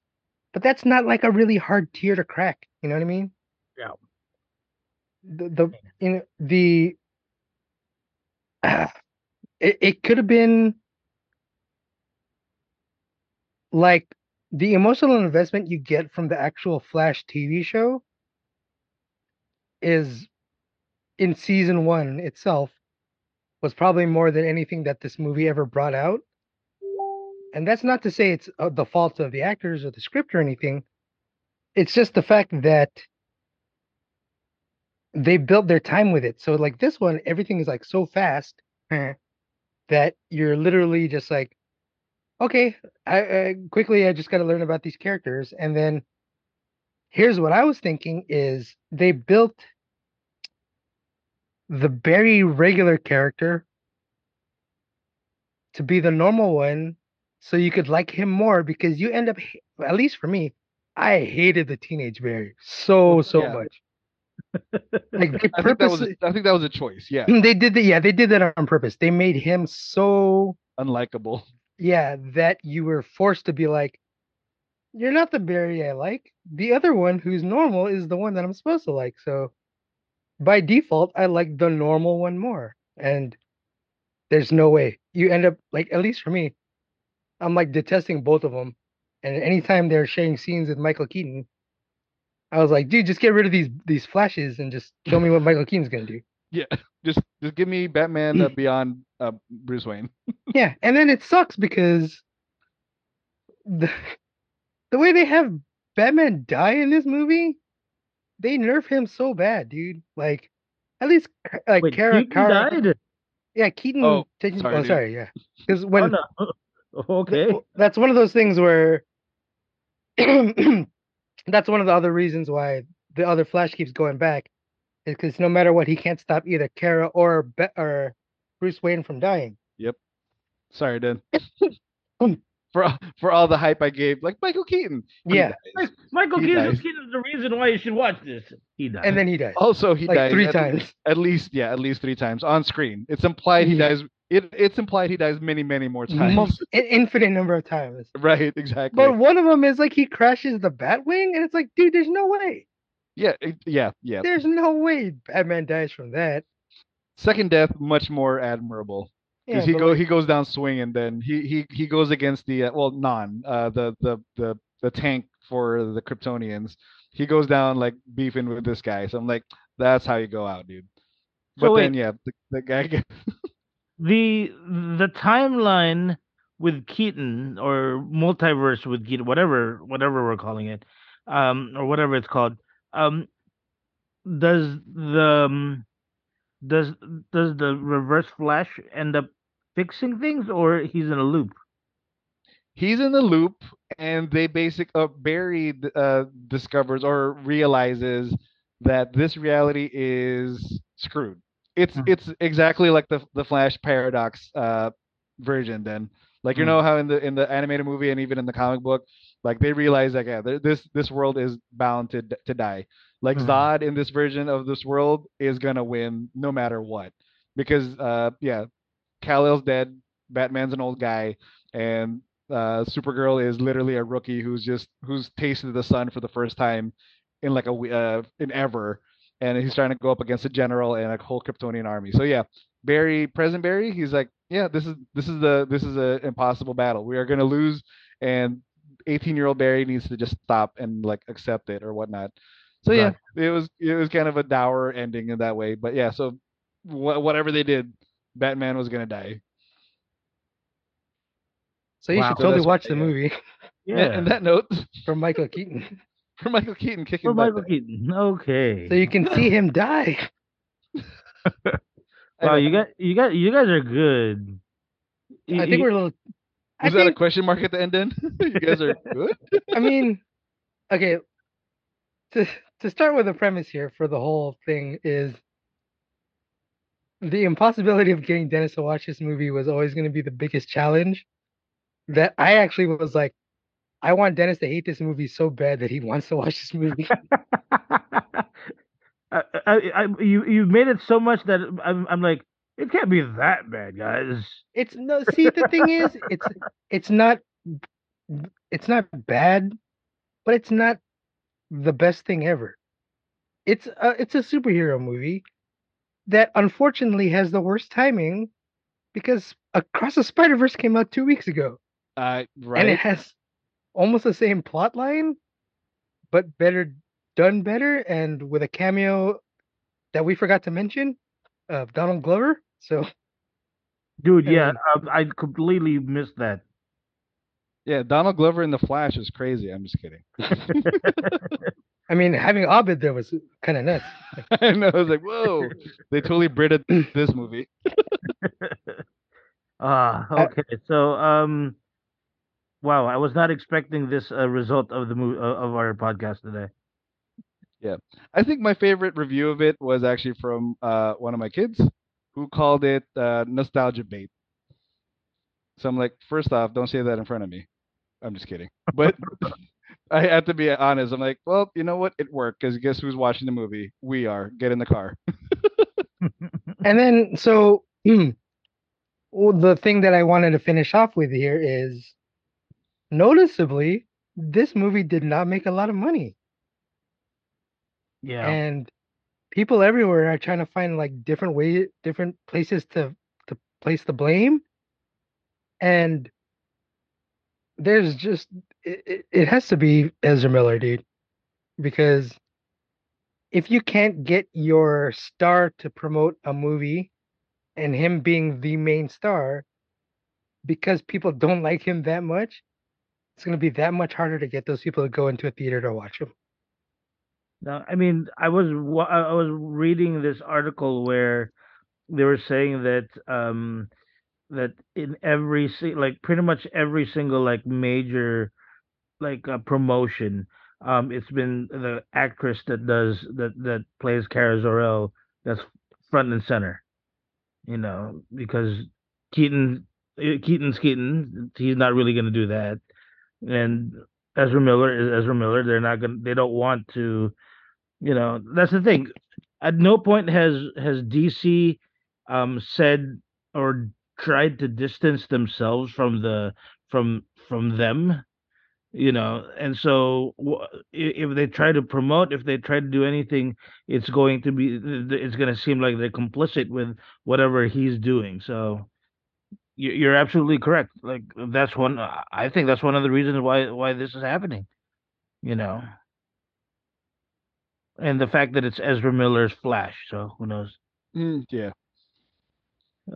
but that's not like a really hard tier to crack. You know what I mean? Yeah. The the you know the it, it could have been like the emotional investment you get from the actual Flash TV show is in season one itself was probably more than anything that this movie ever brought out. And that's not to say it's uh, the fault of the actors or the script or anything. It's just the fact that they built their time with it. So like this one, everything is like so fast that you're literally just like, okay, I, I quickly I just got to learn about these characters, and then here's what I was thinking is they built the very regular character to be the normal one so you could like him more because you end up at least for me I hated the teenage Barry so oh, so Yeah. much like they I think that was purposely a, I think that was a choice. Yeah, mm, they did that yeah they did that on purpose they made him so unlikable. yeah, that you were forced to be like, you're not the Barry I like. The other one who's normal is the one that I'm supposed to like. So by default, I like the normal one more. And there's no way. You end up like at least for me, I'm like detesting both of them. And anytime they're sharing scenes with Michael Keaton, I was like, dude, just get rid of these these flashes and just show me what Michael Keaton's gonna do. Yeah, just just give me Batman uh, beyond uh, Bruce Wayne. Yeah, and then it sucks because the the way they have Batman die in this movie, they nerf him so bad, dude. Like, at least like Wait, Kara, Keaton Kara, died? yeah, Keaton. Oh, taking, sorry, oh, sorry, yeah, because Oh, when no. Okay. th- that's one of those things where that's one of the other reasons why the other Flash keeps going back, is because no matter what, he can't stop either Kara or Be- or Bruce Wayne from dying. Yep. Sorry, Dan. for all- for all the hype I gave, like Michael Keaton. Yeah. Like, Michael He Keaton is the reason why you should watch this. He dies, and then he dies Also, he like dies three at, times. At least, yeah, at least three times on screen. It's implied he dies. It it's implied he dies many, many more times. Mul- an infinite number of times. right, exactly. But one of them is like he crashes the Batwing, and it's like, dude, there's no way. yeah, it- yeah, yeah. There's no way Batman dies from that. Second death, much more admirable. Yeah, he go like- he goes down swinging. Then he he he goes against the uh, well non uh the the the the tank for the Kryptonians. He goes down like beefing with this guy. So I'm like, that's how you go out, dude. But So then wait. yeah, the, the guy get- the the timeline with Keaton or multiverse with Keaton, whatever whatever we're calling it, um, or whatever it's called, um, does the um, does does the Reverse Flash end up fixing things, or he's in a loop? he's in the loop, and they basic uh, Barry uh discovers or realizes that this reality is screwed. It's Mhm. it's exactly like the the Flash paradox uh version. Then, like you Mhm. know how in the in the animated movie and even in the comic book, like they realize like yeah, this this world is bound to to die. Like Mhm. Zod in this version of this world is gonna win no matter what, because uh yeah, Kal El's dead, Batman's an old guy, and uh, Supergirl is literally a rookie who's just who's tasted the sun for the first time in like a we- uh, in ever, and he's trying to go up against a general and a whole Kryptonian army. So yeah, Barry, present Barry, he's like, yeah, this is this is the this is a impossible battle. We are gonna lose, and 18 year old Barry needs to just stop and like accept it or whatnot. So yeah, it was it was kind of a dour ending in that way. But yeah, so wh- whatever they did, Batman was gonna die. So you Wow. should So totally that's- watch the movie Yeah. and that note from Michael Keaton, for Michael Keaton kicking For Michael Batman. Keaton. Okay. so you can see him die. wow, you got you got you guys are good. You- I think you- we're a little. I Was that a think. question mark at the end? Then you guys are good. I mean, okay. To to start with the premise here for the whole thing is the impossibility of getting Dennis to watch this movie was always going to be the biggest challenge. That I actually was like, I want Dennis to hate this movie so bad that he wants to watch this movie. I, I, I, you you've made it so much that I'm I'm like it can't be that bad, guys. It's no. See, the thing is, it's it's not it's not bad, but it's not the best thing ever. It's a, it's a superhero movie that unfortunately has the worst timing because Across the Spider Verse came out two weeks ago, Uh, and it has almost the same plot line, but better done better, and with a cameo that we forgot to mention of Donald Glover. So Dude, I yeah, mean- uh, I completely missed that. Yeah, Donald Glover in the Flash is crazy. I'm just kidding. I mean, having Abed there was kind of nuts. I know. I was like, whoa. They totally Brited this movie. Ah, I- okay. So, um, wow, I was not expecting this uh, result of the mo- uh, of our podcast today. Yeah, I think my favorite review of it was actually from uh, one of my kids who called it uh, nostalgia bait. So I'm like, first off, don't say that in front of me. I'm just kidding. But I have to be honest. I'm like, well, you know what? It worked because guess who's watching the movie? We are. Get in the car. And then, so well, the thing that I wanted to finish off with here is noticeably, this movie did not make a lot of money. Yeah. And people everywhere are trying to find like different way, different places to to place the blame. And there's just it, it, has to be Ezra Miller, dude, because if you can't get your star to promote a movie and him being the main star because people don't like him that much, it's going to be that much harder to get those people to go into a theater to watch him. No, I mean, I was I was reading this article where they were saying that um that in every like pretty much every single like major like uh, promotion. Um it's been the actress that does that that plays Kara Zor-El that's front and center you know because Keaton eh, Keaton's Keaton. He's not really going to do that. And Ezra Miller is Ezra Miller. They're not going they don't want to you know that's the thing. At no point has has dc um said or tried to distance themselves from the from from them you know and so if they try to promote if they try to do anything it's going to be it's going to seem like they're complicit with whatever he's doing so you- you're absolutely correct like that's one i think that's one of the reasons why why this is happening you know and the fact that it's Ezra Miller's Flash, so who knows? Mm, yeah.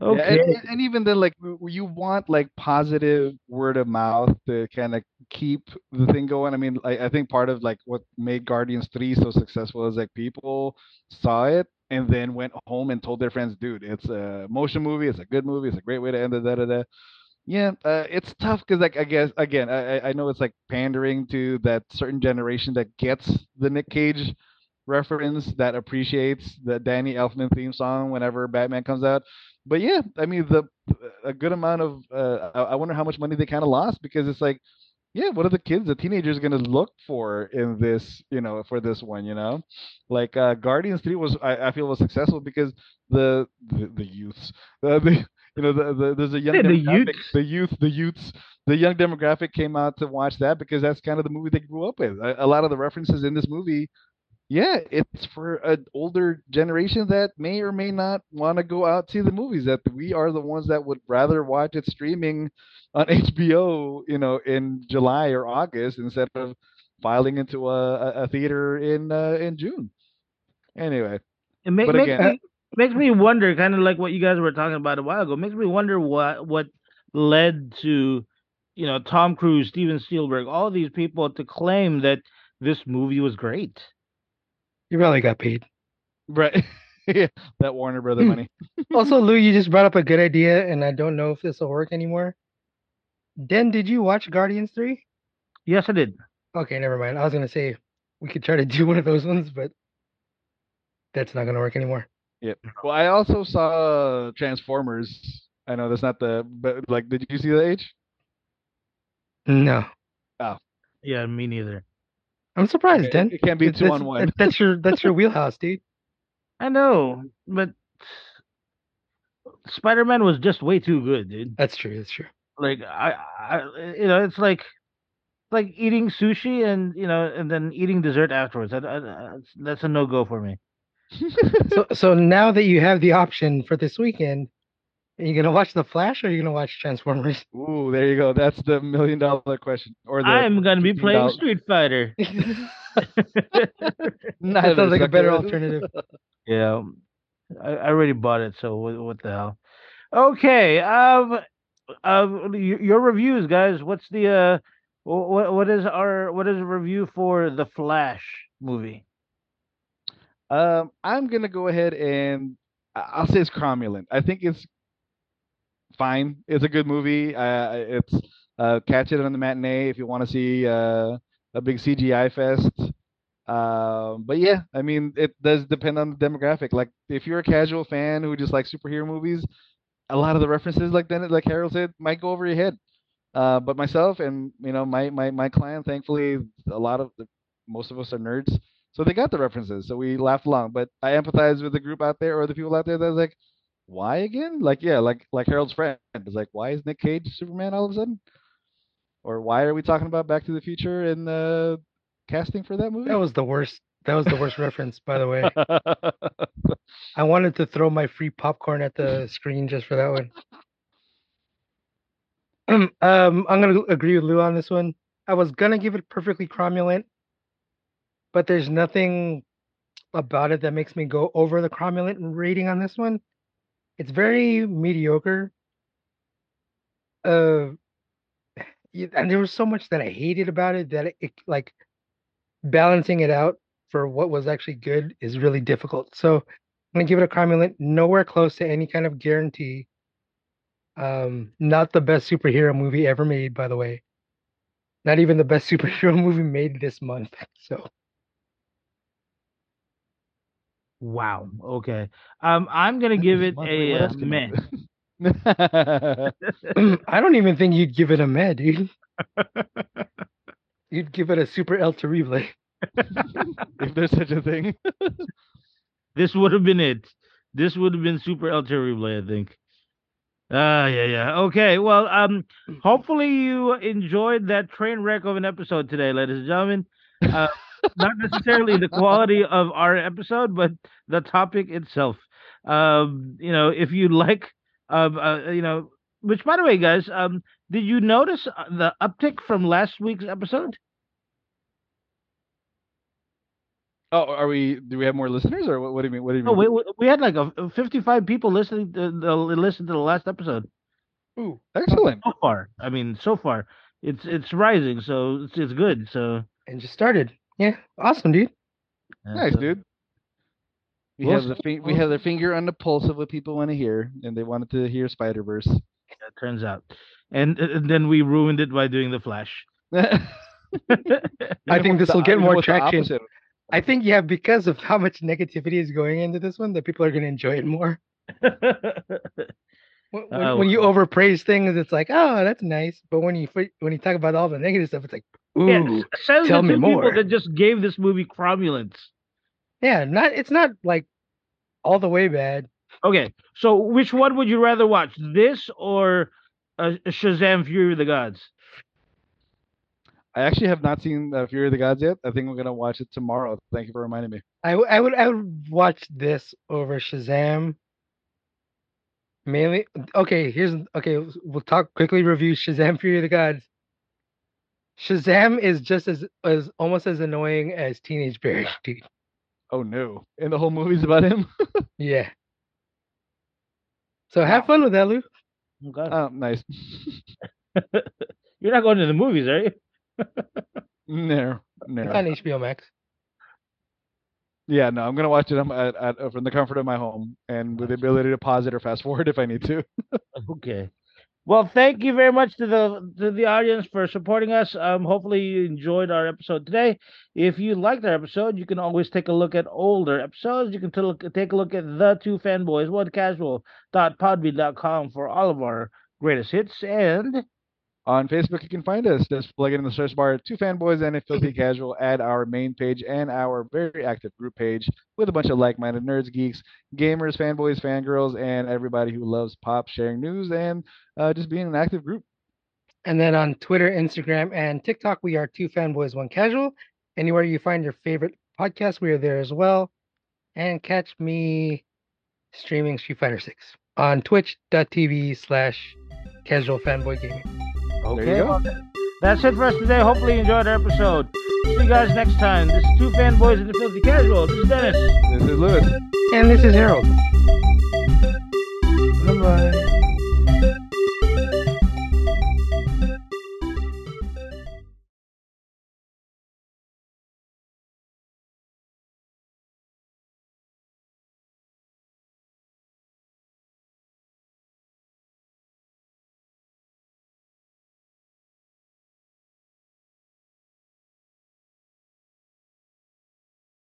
Yeah, Okay, and, and- and even then, like you want like positive word of mouth to kind of keep the thing going. I mean, I, I think part of like what made Guardians 3 so successful is like people saw it and then went home and told their friends, dude, it's a motion movie, it's a good movie, it's a great way to end it, da da da. Yeah, uh, it's tough because like I guess again, I- I know it's like pandering to that certain generation that gets the Nick Cage reference that appreciates the Danny Elfman theme song whenever Batman comes out. But yeah, I mean the a good amount of uh, I I wonder how much money they kind of lost because it's like, yeah, what are the kids, the teenagers gonna look for in this, you know, for this one, you know? Like uh Guardians 3 was I, I feel was successful because the the, the youths, uh, the you know, the, the there's a young Yeah, the demographic, youths. the youth, the youths, the young demographic came out to watch that because that's kind of the movie they grew up with. A, a lot of the references in this movie yeah, it's for an older generation that may or may not want to go out see the movies. That we are the ones that would rather watch it streaming on HBO, you know, in July or August instead of filing into a, a, theater in uh, in June. Anyway, It ma- But makes again- me makes me wonder, kind of like what you guys were talking about a while ago. Makes me wonder what what led to, you know, Tom Cruise, Steven Spielberg, all these people to claim that this movie was great. You probably got paid. right, yeah, that Warner Brother hmm. money. Also, Lou, you just brought up a good idea, and I don't know if this will work anymore. Den, did you watch Guardians 3? Yes, I did. Okay, never mind. I was gonna say we could try to do one of those ones, but that's not gonna work anymore. Yep. Well, I also saw Transformers. I know that's not the, but like, did you see the age? No, Oh. Yeah, me neither. I'm surprised, It, Den. it can't be two on one. that- That's your that's your wheelhouse, dude. I know, but Spider Man was just way too good, dude. That's true. That's true. Like I, I, you know, it's like like eating sushi and you know, and then eating dessert afterwards. I, I, I- that's a no go for me. So so now that you have the option for this weekend, are you gonna watch The Flash or are you gonna watch Transformers? Ooh, there you go. That's the million dollar question. Or the I'm gonna be 15 playing Street Fighter. that sounds like a better alternative. yeah, I, I already bought it, so what, what the hell? Okay, um, um, your reviews, guys. What's the uh, what what is our what is a review for the Flash movie? Um, I'm gonna go ahead and I'll say it's cromulent. I think it's fine. It's a good movie. Uh, it's uh, catch it on the matinee if you want to see uh, a big CGI fest. Um, but yeah, I mean, it does depend on the demographic. Like, if you're a casual fan who just likes superhero movies, a lot of the references, like then, like Harold said, might go over your head. Uh, but myself and you know my my my client, thankfully, a lot of the, most of us are nerds, so they got the references, so we laughed along. But I empathize with the group out there or the people out there that's like, why again? Like yeah, like like Harold's friend is like, why is Nick Cage Superman all of a sudden? Or why are we talking about Back to the Future and the casting for that movie? That was the worst. That was the worst reference, by the way. I wanted to throw my free popcorn at the screen just for that one. um, I'm gonna agree with Lou on this one. I was gonna give it perfectly cromulent, but there's nothing about it that makes me go over the cromulent rating on this one. It's very mediocre. Uh, and there was so much that I hated about it that it, it like balancing it out for what was actually good is really difficult. So I'm gonna give it a cromulent, nowhere close to any kind of guarantee. Um, not the best superhero movie ever made, by the way. Not even the best superhero movie made this month. So Wow. Okay. Um, I'm gonna give it a uh, meh. I do? I don't even think you'd give it a meh, dude. You'd give it a super El Terrible. if there's such a thing. This would have been it. This would have been super El Terrible, I think. Ah, yeah, yeah. Okay. Well, um, hopefully you enjoyed that train wreck of an episode today, ladies and gentlemen. Uh, not necessarily the quality of our episode, but the topic itself. Um, you know, if you like, um, uh, you know, which by the way, guys, um, did you notice uh, the uptick from last week's episode? Oh, are we? Do we have more listeners, or what, what do you mean? What do you Oh, mean? we, we- we had like a, 55 people listening to the listen to the last episode. Ooh, Excellent. so far. I mean, so far, it's it's rising, so it's it's good. So and just started. Yeah, awesome, dude. yeah, Nice, so- dude. We We'll have the see- fi- we have their finger on the pulse of what people want to hear, and they wanted to hear Spider Verse. It turns out, and, and then we ruined it by doing the Flash. I think this will get more traction. I think yeah, because of how much negativity is going into this one, that people are gonna enjoy it more. Oh, when, when, Oh, when you overpraise things, it's like, oh, that's nice. But when you when you talk about all the negative stuff, it's like, ooh, Yeah, yeah, Says Tell me two people more. that just gave this movie cromulence. Yeah, not it's not like all the way bad. Okay, so which one would you rather watch, this or uh, Shazam: Fury of the Gods? I actually have not seen uh, Fury of the Gods yet. I think I'm gonna watch it tomorrow. Thank you for reminding me. I, w- I would I would watch this over Shazam. Mainly, okay. Here's okay. We'll talk quickly. Review Shazam: Fury of the Gods. Shazam is just as as almost as annoying as Teenage Barry, dude. Oh no! And the whole movie's about him. Yeah. So have fun with that, Lou. Okay. oh, nice. You're not going to the movies, are you? no, no. It's on HBO Max. Yeah, no. I'm gonna watch it at, at, uh, from the comfort of my home and with the ability to pause it or fast forward if I need to. Okay. Well, thank you very much to the to the audience for supporting us. Um, hopefully you enjoyed our episode today. If you liked our episode, you can always take a look at older episodes. You can t- take a look at the two fanboys one casual.podbean.com for all of our greatest hits. And On Facebook, you can find us. Just plug it in the search bar. Two fanboys and a filthy casual. at our main page and our very active group page with a bunch of like-minded nerds, geeks, gamers, fanboys, fangirls, and everybody who loves pop, sharing news, and uh, just being an active group. And then on Twitter, Instagram, and TikTok, we are two fanboys, one casual. Anywhere you find your favorite podcast, we are there as well. And catch me streaming Street Fighter 6 on twitch.tv slash casual fanboy gaming. There you okay, that's it for us today. Hopefully you enjoyed our episode. See you guys next time. This is two fanboys and the filthy casual. This is Dennis. This is Luis. And this is Harold. Bye bye.